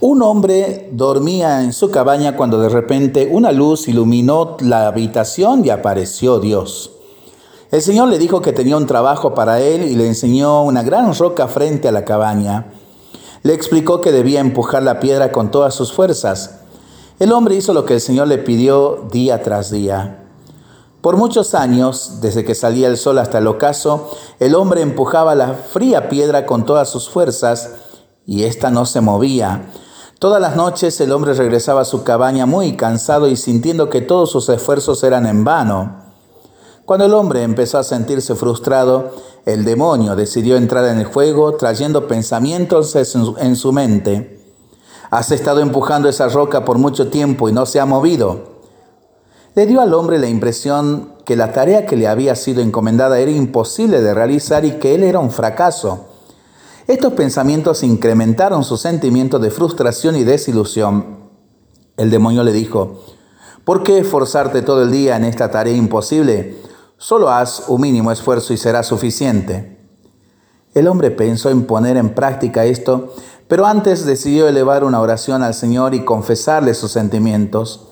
Un hombre dormía en su cabaña cuando de repente una luz iluminó la habitación y apareció Dios. El Señor le dijo que tenía un trabajo para él y le enseñó una gran roca frente a la cabaña. Le explicó que debía empujar la piedra con todas sus fuerzas. El hombre hizo lo que el Señor le pidió día tras día. Por muchos años, desde que salía el sol hasta el ocaso, el hombre empujaba la fría piedra con todas sus fuerzas y ésta no se movía. Todas las noches el hombre regresaba a su cabaña muy cansado y sintiendo que todos sus esfuerzos eran en vano. Cuando el hombre empezó a sentirse frustrado, el demonio decidió entrar en el juego trayendo pensamientos en su mente. Has estado empujando esa roca por mucho tiempo y no se ha movido le dio al hombre la impresión que la tarea que le había sido encomendada era imposible de realizar y que él era un fracaso. Estos pensamientos incrementaron su sentimiento de frustración y desilusión. El demonio le dijo, ¿por qué esforzarte todo el día en esta tarea imposible? Solo haz un mínimo esfuerzo y será suficiente. El hombre pensó en poner en práctica esto, pero antes decidió elevar una oración al Señor y confesarle sus sentimientos.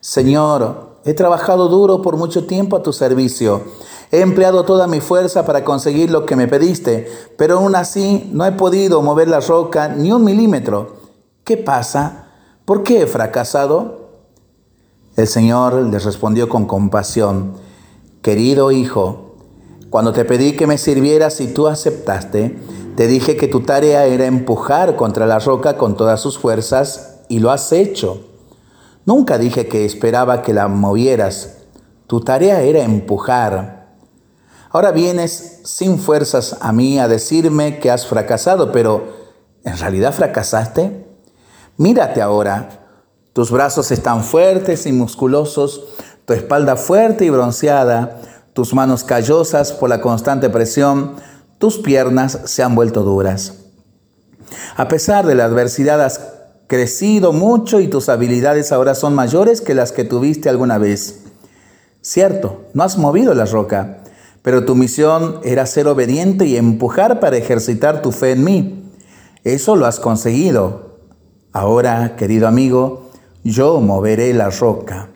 Señor, He trabajado duro por mucho tiempo a tu servicio. He empleado toda mi fuerza para conseguir lo que me pediste, pero aún así no he podido mover la roca ni un milímetro. ¿Qué pasa? ¿Por qué he fracasado? El Señor le respondió con compasión, Querido hijo, cuando te pedí que me sirvieras y tú aceptaste, te dije que tu tarea era empujar contra la roca con todas sus fuerzas y lo has hecho. Nunca dije que esperaba que la movieras. Tu tarea era empujar. Ahora vienes sin fuerzas a mí a decirme que has fracasado, pero ¿en realidad fracasaste? Mírate ahora. Tus brazos están fuertes y musculosos, tu espalda fuerte y bronceada, tus manos callosas por la constante presión, tus piernas se han vuelto duras. A pesar de la adversidad has crecido mucho y tus habilidades ahora son mayores que las que tuviste alguna vez. Cierto, no has movido la roca, pero tu misión era ser obediente y empujar para ejercitar tu fe en mí. Eso lo has conseguido. Ahora, querido amigo, yo moveré la roca.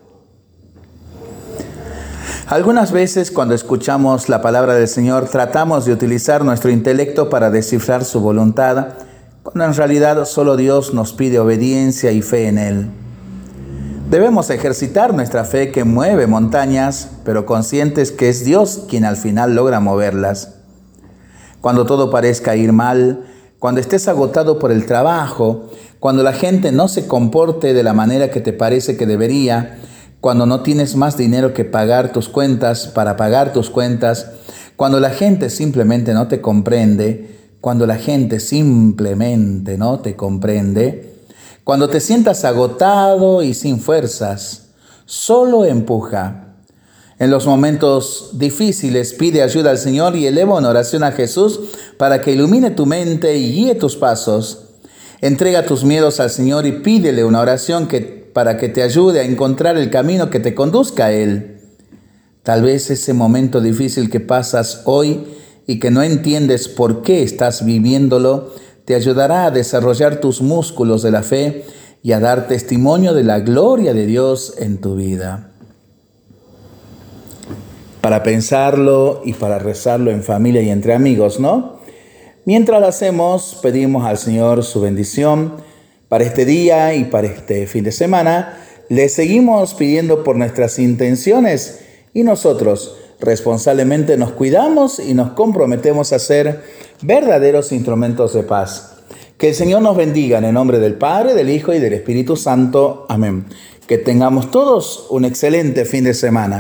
Algunas veces cuando escuchamos la palabra del Señor tratamos de utilizar nuestro intelecto para descifrar su voluntad cuando en realidad solo Dios nos pide obediencia y fe en Él. Debemos ejercitar nuestra fe que mueve montañas, pero conscientes que es Dios quien al final logra moverlas. Cuando todo parezca ir mal, cuando estés agotado por el trabajo, cuando la gente no se comporte de la manera que te parece que debería, cuando no tienes más dinero que pagar tus cuentas para pagar tus cuentas, cuando la gente simplemente no te comprende, cuando la gente simplemente no te comprende, cuando te sientas agotado y sin fuerzas, solo empuja. En los momentos difíciles pide ayuda al Señor y eleva una oración a Jesús para que ilumine tu mente y guíe tus pasos. Entrega tus miedos al Señor y pídele una oración que, para que te ayude a encontrar el camino que te conduzca a Él. Tal vez ese momento difícil que pasas hoy y que no entiendes por qué estás viviéndolo, te ayudará a desarrollar tus músculos de la fe y a dar testimonio de la gloria de Dios en tu vida. Para pensarlo y para rezarlo en familia y entre amigos, ¿no? Mientras lo hacemos, pedimos al Señor su bendición para este día y para este fin de semana. Le seguimos pidiendo por nuestras intenciones y nosotros responsablemente nos cuidamos y nos comprometemos a ser verdaderos instrumentos de paz. Que el Señor nos bendiga en el nombre del Padre, del Hijo y del Espíritu Santo. Amén. Que tengamos todos un excelente fin de semana.